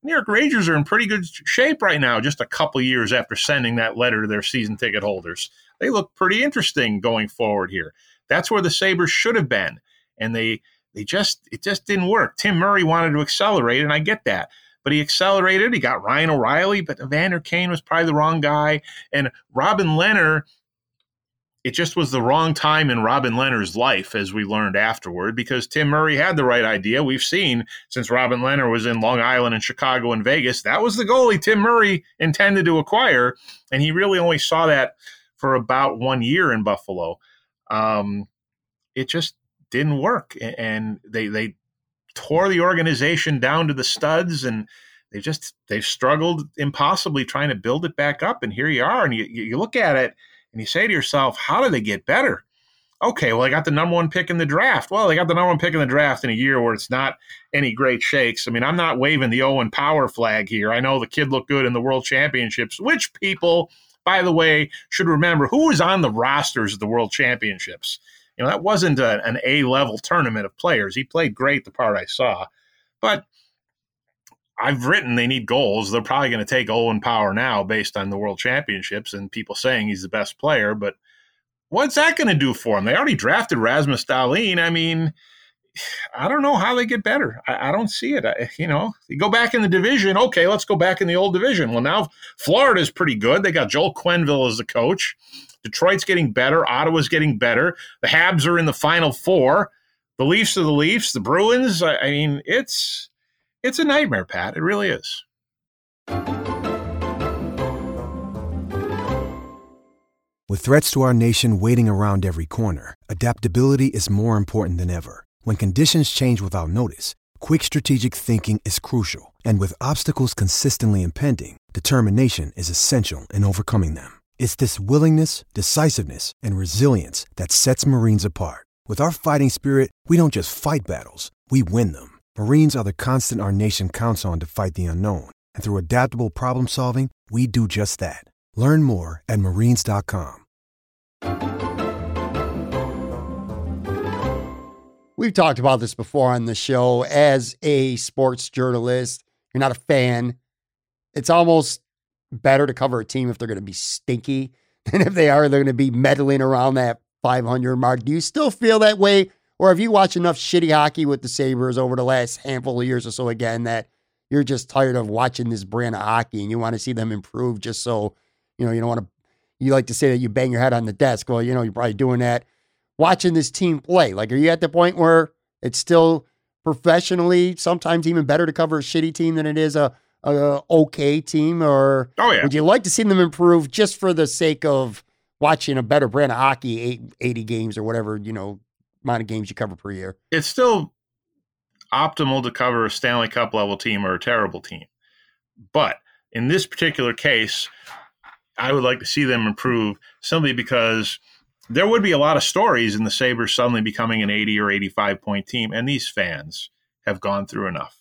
Speaker 2: New York Rangers are in pretty good shape right now. Just a couple years after sending that letter to their season ticket holders, they look pretty interesting going forward here. That's where the Sabres should have been, and they they just it just didn't work. Tim Murray wanted to accelerate, and I get that but he accelerated. He got Ryan O'Reilly, but Evander Kane was probably the wrong guy. And Robin Lehner it just was the wrong time in Robin Lehner's life, as we learned afterward, because Tim Murray had the right idea. We've seen since Robin Lehner was in Long Island and Chicago and Vegas, that was the goalie Tim Murray intended to acquire, and he really only saw that for about one year in Buffalo. Um, it just didn't work, and they they tore the organization down to the studs, and they just they've struggled impossibly trying to build it back up. And here you are, and you, you look at it and you say to yourself, how do they get better? Okay, well, they got the number one pick in the draft. Well, they got the number one pick in the draft in a year where it's not any great shakes. I mean, I'm not waving the Owen Power flag here. I know the kid looked good in the World Championships, which people, by the way, should remember who was on the rosters of the World Championships. You know, that wasn't a, an A level tournament of players. He played great the part I saw. But I've written they need goals. They're probably going to take Owen Power now based on the World Championships and people saying he's the best player. But what's that going to do for him? They already drafted Rasmus Dahlin. I mean, I don't know how they get better. I, I don't see it. I, you know, you go back in the division. Okay, let's go back in the old division. Well, now Florida's pretty good. They got Joel Quenneville as the coach. Detroit's getting better. Ottawa's getting better. The Habs are in the final four. The Leafs are the Leafs. The Bruins. I, I mean, it's it's a nightmare, Pat. It really is.
Speaker 4: With threats to our nation waiting around every corner, adaptability is more important than ever. When conditions change without notice, quick strategic thinking is crucial. And with obstacles consistently impending, determination is essential in overcoming them. It's this willingness, decisiveness, and resilience that sets Marines apart. With our fighting spirit, we don't just fight battles, we win them. Marines are the constant our nation counts on to fight the unknown. And through adaptable problem solving, we do just that. Learn more at marines.com.
Speaker 1: We've talked about this before on the show. As a sports journalist, you're not a fan. It's almost better to cover a team if they're going to be stinky than if they are they're going to be meddling around that 500 mark. Do you still feel that way? Or have you watched enough shitty hockey with the Sabres over the last handful of years or so again that you're just tired of watching this brand of hockey and you want to see them improve just so, you know, you don't want to, you like to say that you bang your head on the desk. Well, you know, you're probably doing that watching this team play. Like, are you at the point where it's still professionally sometimes even better to cover a shitty team than it is a, a okay team? Or
Speaker 2: oh, yeah.
Speaker 1: would you like to see them improve just for the sake of watching a better brand of hockey, 80 games or whatever, you know, amount of games you cover per year?
Speaker 2: It's still optimal to cover a Stanley Cup level team or a terrible team. But in this particular case, I would like to see them improve simply because there would be a lot of stories in the Sabres suddenly becoming an 80 or 85 point team, and these fans have gone through enough.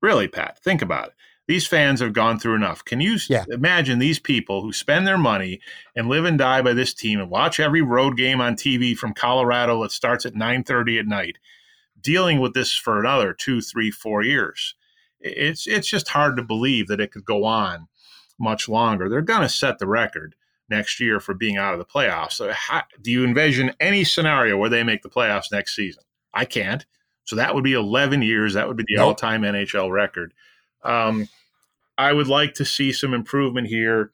Speaker 2: Really, Pat, think about it. These fans have gone through enough. Can you yeah. imagine these people who spend their money and live and die by this team and watch every road game on TV from Colorado that starts at 9:30 at night, dealing with this for another two, three, four years? It's it's just hard to believe that it could go on much longer. They're going to set the record next year for being out of the playoffs. So, how, do you envision any scenario where they make the playoffs next season? I can't. So that would be 11 years. That would be the nope. all-time NHL record. Um, I would like to see some improvement here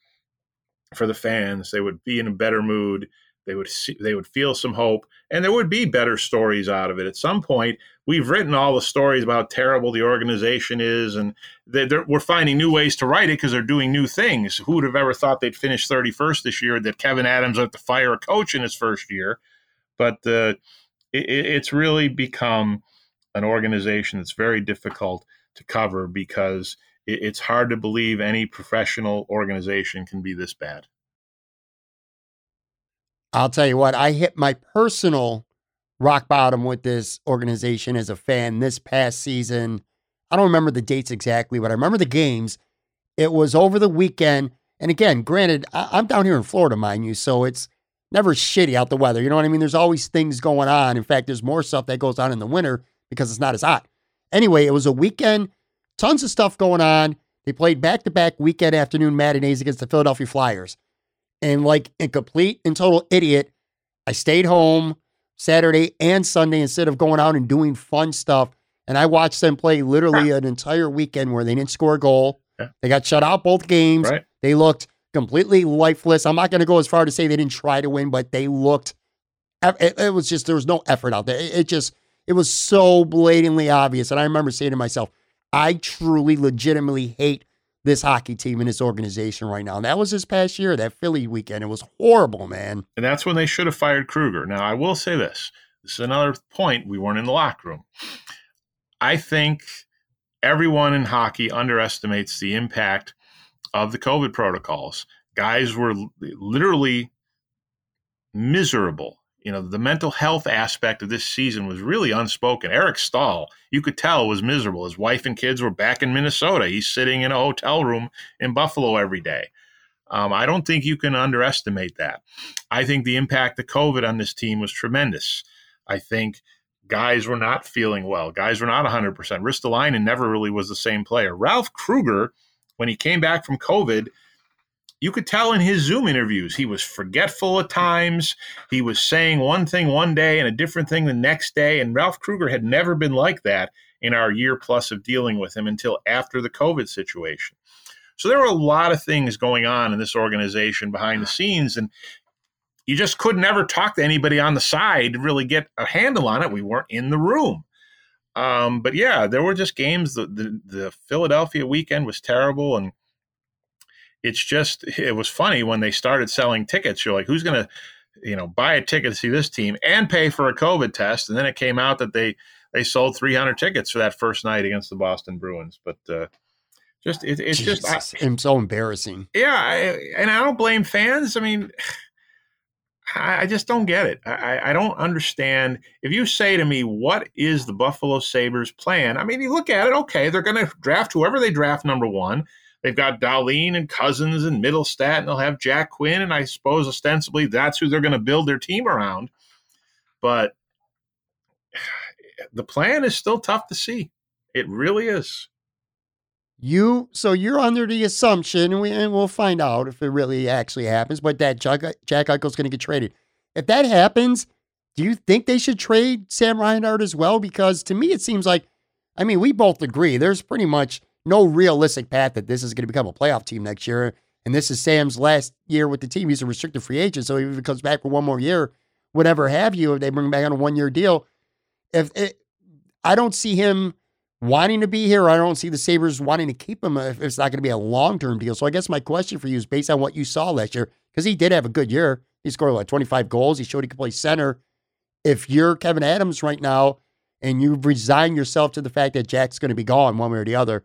Speaker 2: for the fans. They would be in a better mood. They would see, they would feel some hope, and there would be better stories out of it. At some point, we've written all the stories about how terrible the organization is, and they, we're finding new ways to write it because they're doing new things. Who would have ever thought they'd finish 31st this year? That Kevyn Adams have to fire a coach in his first year, but uh, it, it's really become an organization that's very difficult to cover because it's hard to believe any professional organization can be this bad.
Speaker 1: I'll tell you what, I hit my personal rock bottom with this organization as a fan this past season. I don't remember the dates exactly, but I remember the games. It was over the weekend. And again, granted, I- am down here in Florida, mind you, so it's never shitty out the weather. You know what I mean? There's always things going on. In fact, there's more stuff that goes on in the winter because it's not as hot. Anyway, it was a weekend, tons of stuff going on. They played back to back weekend afternoon matinees against the Philadelphia Flyers. And like a complete and total idiot, I stayed home Saturday and Sunday instead of going out and doing fun stuff. And I watched them play literally an entire weekend where they didn't score a goal. Yeah. They got shut out both games. Right. They looked completely lifeless. I'm not going to go as far to say they didn't try to win, but they looked. It, it was just there was no effort out there. It, it just it was so blatantly obvious. And I remember saying to myself, I truly, legitimately hate this hockey team and this organization right now. And that was this past year, that Philly weekend. It was horrible, man.
Speaker 2: And that's when they should have fired Krueger. Now, I will say this this is another point. We weren't in the locker room. I think everyone in hockey underestimates the impact of the COVID protocols. Guys were literally miserable you know, the mental health aspect of this season was really unspoken. Eric Staal, you could tell, was miserable. His wife and kids were back in Minnesota. He's sitting in a hotel room in Buffalo every day. Um, I don't think you can underestimate that. I think the impact of COVID on this team was tremendous. I think guys were not feeling well. Guys were not 100%. Ristolainen never really was the same player. Ralph Krueger, when he came back from COVID, you could tell in his Zoom interviews, he was forgetful at times. He was saying one thing one day and a different thing the next day. And Ralph Krueger had never been like that in our year plus of dealing with him until after the COVID situation. So there were a lot of things going on in this organization behind the scenes. And you just could never talk to anybody on the side to really get a handle on it. We weren't in the room. Um, but yeah, there were just games. The, the, the Philadelphia weekend was terrible. And it's just it was funny when they started selling tickets. You're like, who's going to, you know, buy a ticket to see this team and pay for a COVID test? And then it came out that they they sold 300 tickets for that first night against the Boston Bruins. But uh, Just it, it's
Speaker 1: Jesus,
Speaker 2: just
Speaker 1: I, am so embarrassing.
Speaker 2: Yeah, I, and I don't blame fans. I mean, I, I just don't get it. I, I don't understand. If you say to me, "What is the Buffalo Sabres plan?" I mean, you look at it. Okay, they're going to draft whoever they draft number one. They've got Dahlin and Cozens and Mittelstadt, and they'll have Jack Quinn, and I suppose ostensibly that's who they're going to build their team around. But the plan is still tough to see. It really is.
Speaker 1: You so you're under the assumption, and, we, and we'll find out if it really actually happens. But that Jack, Jack Eichel's going to get traded. If that happens, do you think they should trade Sam Reinhart as well? Because to me, it seems like, I mean, we both agree there's pretty much no realistic path that this is going to become a playoff team next year. And this is Sam's last year with the team. He's a restricted free agent, so if he comes back for one more year, whatever have you, if they bring him back on a one year deal, if it, I don't see him wanting to be here. I don't see the Sabres wanting to keep him if it's not going to be a long term deal. So I guess my question for you is based on what you saw last year, because he did have a good year. He scored like 25 goals. He showed he could play center. If you're Kevyn Adams right now and you've resigned yourself to the fact that Jack's going to be gone one way or the other,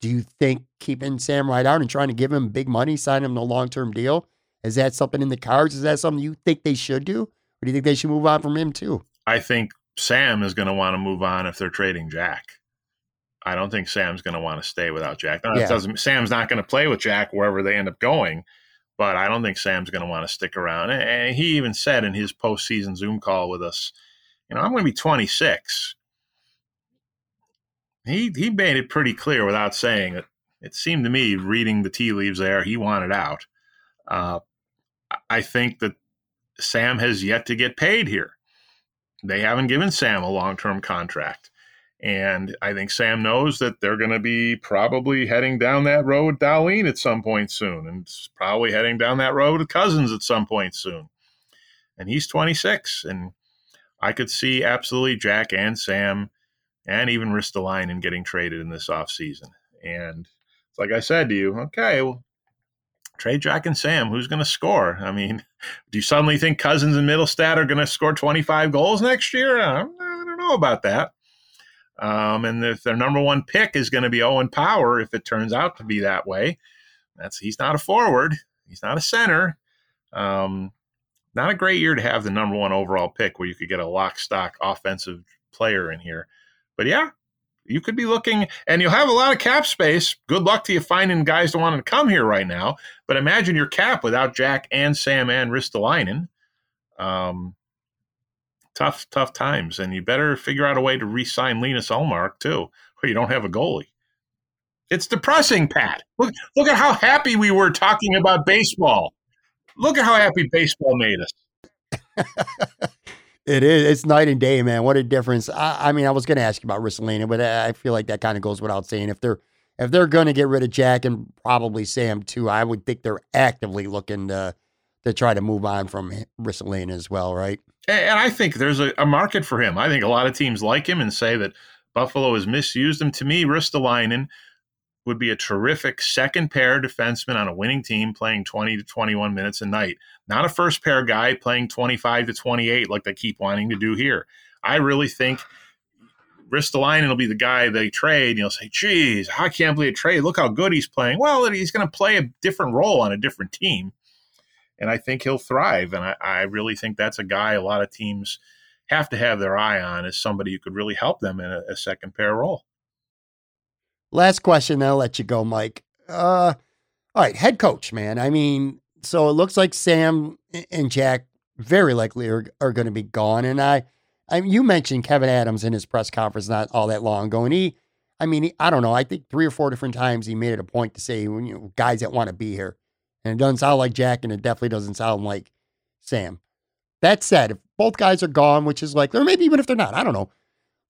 Speaker 1: do you think keeping Sam Reinhart and trying to give him big money, sign him a long term deal, is that something in the cards? Is that something you think they should do? Or do you think they should move on from him too?
Speaker 2: I think Sam is going to want to move on if they're trading Jack. I don't think Sam's going to want to stay without Jack. Now, yeah. doesn't, Sam's not going to play with Jack wherever they end up going, but I don't think Sam's going to want to stick around. And he even said in his postseason Zoom call with us, you know, I'm going to be 26. He he made it pretty clear without saying it. It seemed to me, reading the tea leaves there, he wanted out. Uh, I think that Sam has yet to get paid here. They haven't given Sam a long term contract. And I think Sam knows that they're going to be probably heading down that road with Dahlin at some point soon, and probably heading down that road with Cozens at some point soon. And he's 26, and I could see absolutely Jack and Sam and even Ristolainen getting traded in this offseason. And it's like I said to you, okay, well, trade Jack and Sam. Who's going to score? I mean, do you suddenly think Cozens and Mittelstadt are going to score 25 goals next year? I don't, I don't know about that. Um, and if their number one pick is going to be Owen Power, if it turns out to be that way, that's he's not a forward, he's not a center. Um, not a great year to have the number one overall pick where you could get a lock stock offensive player in here. But yeah, you could be looking, and you'll have a lot of cap space. Good luck to you finding guys that want to come here right now. But imagine your cap without Jack and Sam and Ristolainen. Um, tough, tough times. And you better figure out a way to re-sign Linus Ullmark too, or you don't have a goalie. It's depressing, Pat. Look, look at how happy we were talking about baseball. Look at how happy baseball made us.
Speaker 1: it is. It's night and day, man. What a difference. I, I mean, I was going to ask you about Ristolainen, but I feel like that kind of goes without saying. If they're if they're going to get rid of Jack and probably Sam too, I would think they're actively looking to to try to move on from Ristolainen as well, right?
Speaker 2: And I think there's a, a, market for him. I think a lot of teams like him and say that Buffalo has misused him. To me, Ristolainen would be a terrific second pair defenseman on a winning team playing 20 to 21 minutes a night. Not a first pair guy playing 25 to 28 like they keep wanting to do here. I really think Ristolainen will be the guy they trade. And you'll say, geez, I can't believe a trade. Look how good he's playing. Well, he's going to play a different role on a different team and I think he'll thrive. And I, I really think that's a guy a lot of teams have to have their eye on as somebody who could really help them in a, a second pair role.
Speaker 1: Last question, then I'll let you go, Mike. Uh, all right, head coach, man. I mean, so it looks like Sam and Jack very likely are, are going to be gone. And I, I you mentioned Kevyn Adams in his press conference not all that long ago, and he, I mean, he, I don't know, I think three or four different times he made it a point to say, you know, guys that want to be here. And it doesn't sound like Jack, and it definitely doesn't sound like Sam. That said, if both guys are gone, which is like, or maybe even if they're not, I don't know.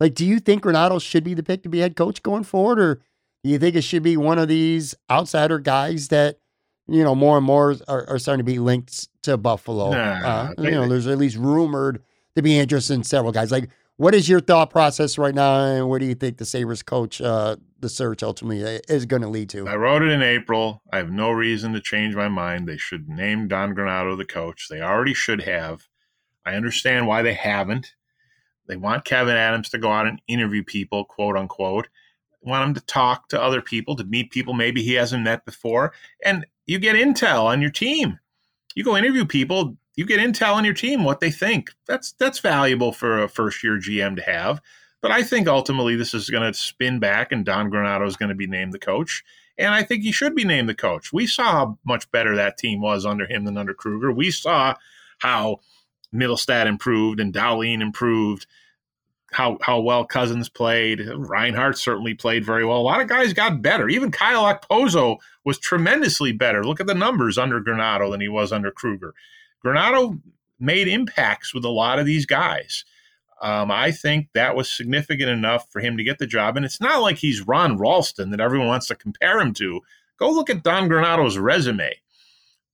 Speaker 1: Like, do you think Granato should be the pick to be head coach going forward, or do you think it should be one of these outsider guys that, you know, more and more are, are starting to be linked to Buffalo? Nah, uh, you know, there's at least rumored to be interested in several guys. Like, what is your thought process right now, and where do you think the Sabres coach, uh, the search ultimately is going to lead to?
Speaker 2: I wrote it in April. I have no reason to change my mind. They should name Don Granato the coach. They already should have. I understand why they haven't. They want Kevyn Adams to go out and interview people, quote unquote. Want him to talk to other people, to meet people maybe he hasn't met before. And you get intel on your team. You go interview people, you get intel on your team, what they think. That's that's valuable for a first year GM to have. But I think ultimately this is going to spin back and Don Granato is going to be named the coach. And I think he should be named the coach. We saw how much better that team was under him than under Krueger. We saw how Mittelstadt improved and Dahlin improved how how well Cozens played. Reinhart certainly played very well. A lot of guys got better. Even Kyle Okposo was tremendously better. Look at the numbers under Granato than he was under Krueger. Granato made impacts with a lot of these guys. Um, I think that was significant enough for him to get the job. And it's not like he's Ron Rolston that everyone wants to compare him to. Go look at Don Granato's resume.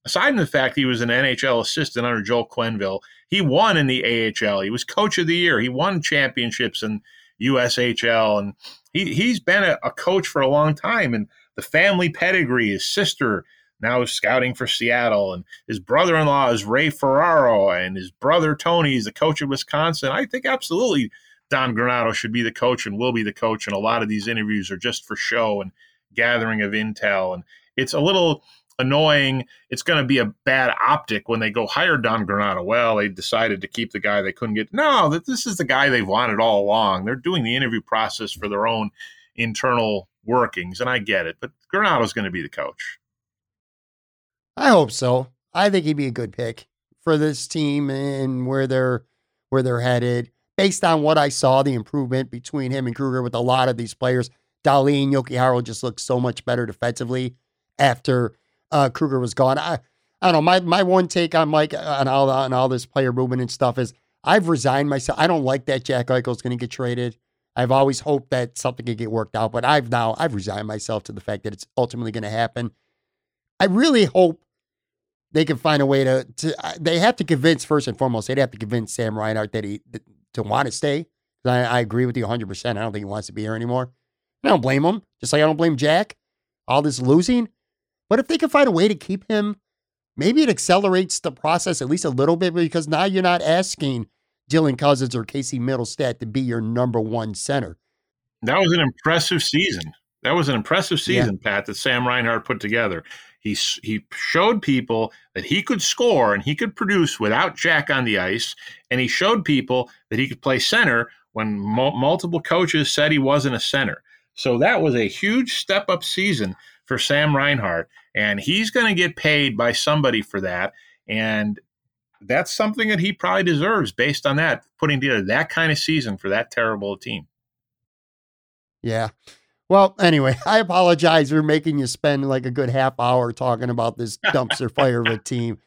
Speaker 2: Aside from the fact he was an NHL assistant under Joel Quenneville, he won in the AHL. He was coach of the year. He won championships in USHL. And he, he's been a, a coach for a long time. And the family pedigree, his sister now is scouting for Seattle, and his brother in law is Ray Ferraro, and his brother Tony is the coach of Wisconsin. I think absolutely Don Granato should be the coach and will be the coach. And a lot of these interviews are just for show and gathering of intel. And it's a little annoying. It's going to be a bad optic when they go hire Don Granato. Well, they decided to keep the guy they couldn't get. No, that this is the guy they've wanted all along. They're doing the interview process for their own internal workings, and I get it. But Granato's going to be the coach.
Speaker 1: I hope so. I think he'd be a good pick for this team and where they're where they're headed. Based on what I saw, the improvement between him and Krueger with a lot of these players, Dahlin, Jokiharju just looks so much better defensively after uh, Krueger was gone. I, I don't know. My my one take on Mike on all on all this player movement and stuff is I've resigned myself. I don't like that Jack Eichel's going to get traded. I've always hoped that something could get worked out, but I've now I've resigned myself to the fact that it's ultimately going to happen. I really hope they can find a way to to. They have to convince first and foremost. They'd have to convince Sam Reinhart that he to want to stay. I, I agree with you 100. percent I don't think he wants to be here anymore. I don't blame him. Just like I don't blame Jack. All this losing. But if they can find a way to keep him, maybe it accelerates the process at least a little bit because now you're not asking Dylan Cozens or Casey Mittelstadt to be your number one center.
Speaker 2: That was an impressive season. That was an impressive season, yeah. Pat, that Sam Reinhart put together. He, he showed people that he could score and he could produce without Jack on the ice. And he showed people that he could play center when multiple coaches said he wasn't a center. So that was a huge step up season for Sam Reinhart, and he's going to get paid by somebody for that. And that's something that he probably deserves based on that, putting together that kind of season for that terrible team.
Speaker 1: Yeah. Well, anyway, I apologize for making you spend like a good half hour talking about this dumpster fire of a team.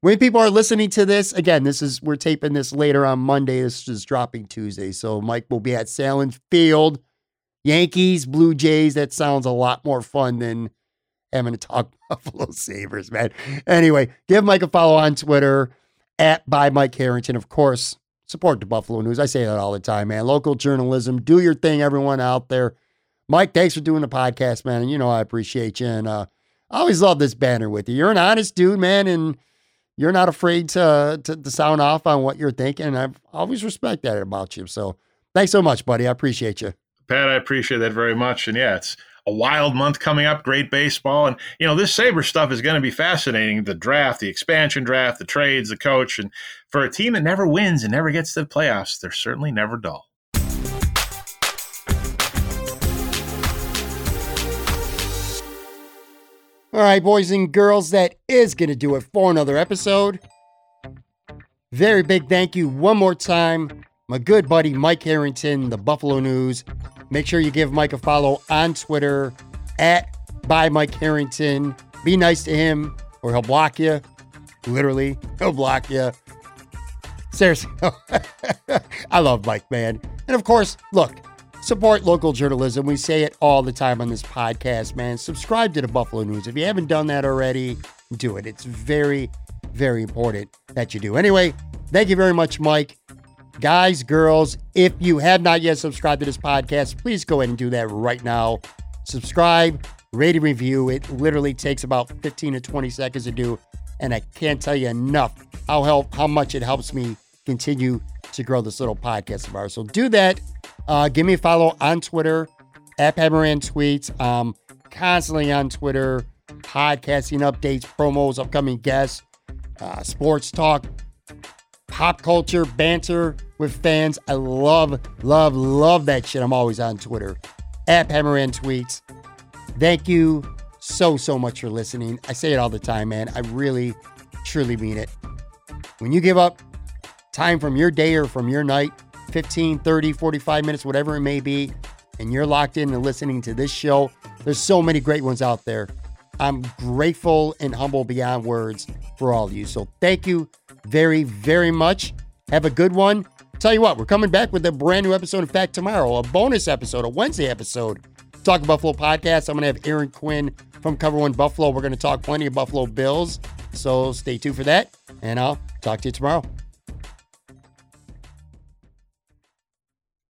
Speaker 1: When people are listening to this, again, this is we're taping this later on Monday. This is dropping Tuesday. So Mike will be at Sahlen Field Yankees, Blue Jays, that sounds a lot more fun than having to talk Buffalo Sabres, man. Anyway, give Mike a follow on Twitter at by Mike Harrington. Of course, support the Buffalo News. I say that all the time, man. Local journalism, do your thing, everyone out there. Mike, thanks for doing the podcast, man. And you know I appreciate you. And uh, I always love this banner with you. You're an honest dude, man, and you're not afraid to, to, to sound off on what you're thinking. And I've always respect that about you. So thanks so much, buddy. I appreciate you.
Speaker 2: Pat, I appreciate that very much. And yeah, it's a wild month coming up, great baseball. And, you know, this Sabre stuff is going to be fascinating the draft, the expansion draft, the trades, the coach. And for a team that never wins and never gets to the playoffs, they're certainly never dull.
Speaker 1: All right, boys and girls, that is going to do it for another episode. Very big thank you one more time, my good buddy Mike Harrington, the Buffalo News. Make sure you give Mike a follow on Twitter at by Mike Harrington. Be nice to him or he'll block you. Literally, he'll block you. Seriously. I love Mike, man. And of course, look, support local journalism. We say it all the time on this podcast, man. Subscribe to the Buffalo News. If you haven't done that already, do it. It's very, very important that you do. Anyway, thank you very much, Mike. Guys, girls, if you have not yet subscribed to this podcast, please go ahead and do that right now. Subscribe, rate and review. It literally takes about 15 to 20 seconds to do. And I can't tell you enough how help how much it helps me continue to grow this little podcast of ours. So do that. Uh, give me a follow on Twitter at PatMoran Tweets. Um, constantly on Twitter, podcasting updates, promos, upcoming guests, uh, sports talk, pop culture, banter with fans. I love, love, love that shit. I'm always on Twitter at PatMoran Tweets. Thank you so, so much for listening. I say it all the time, man. I really, truly mean it. When you give up time from your day or from your night, 15, 30, 45 minutes, whatever it may be, and you're locked in and listening to this show, there's so many great ones out there. I'm grateful and humble beyond words for all of you. So thank you very, very much. Have a good one. Tell you what, we're coming back with a brand new episode. In fact, tomorrow, a bonus episode, a Wednesday episode. Talk Buffalo podcast. I'm going to have Aaron Quinn from Cover One Buffalo. We're going to talk plenty of Buffalo Bills. So stay tuned for that, and I'll talk to you tomorrow.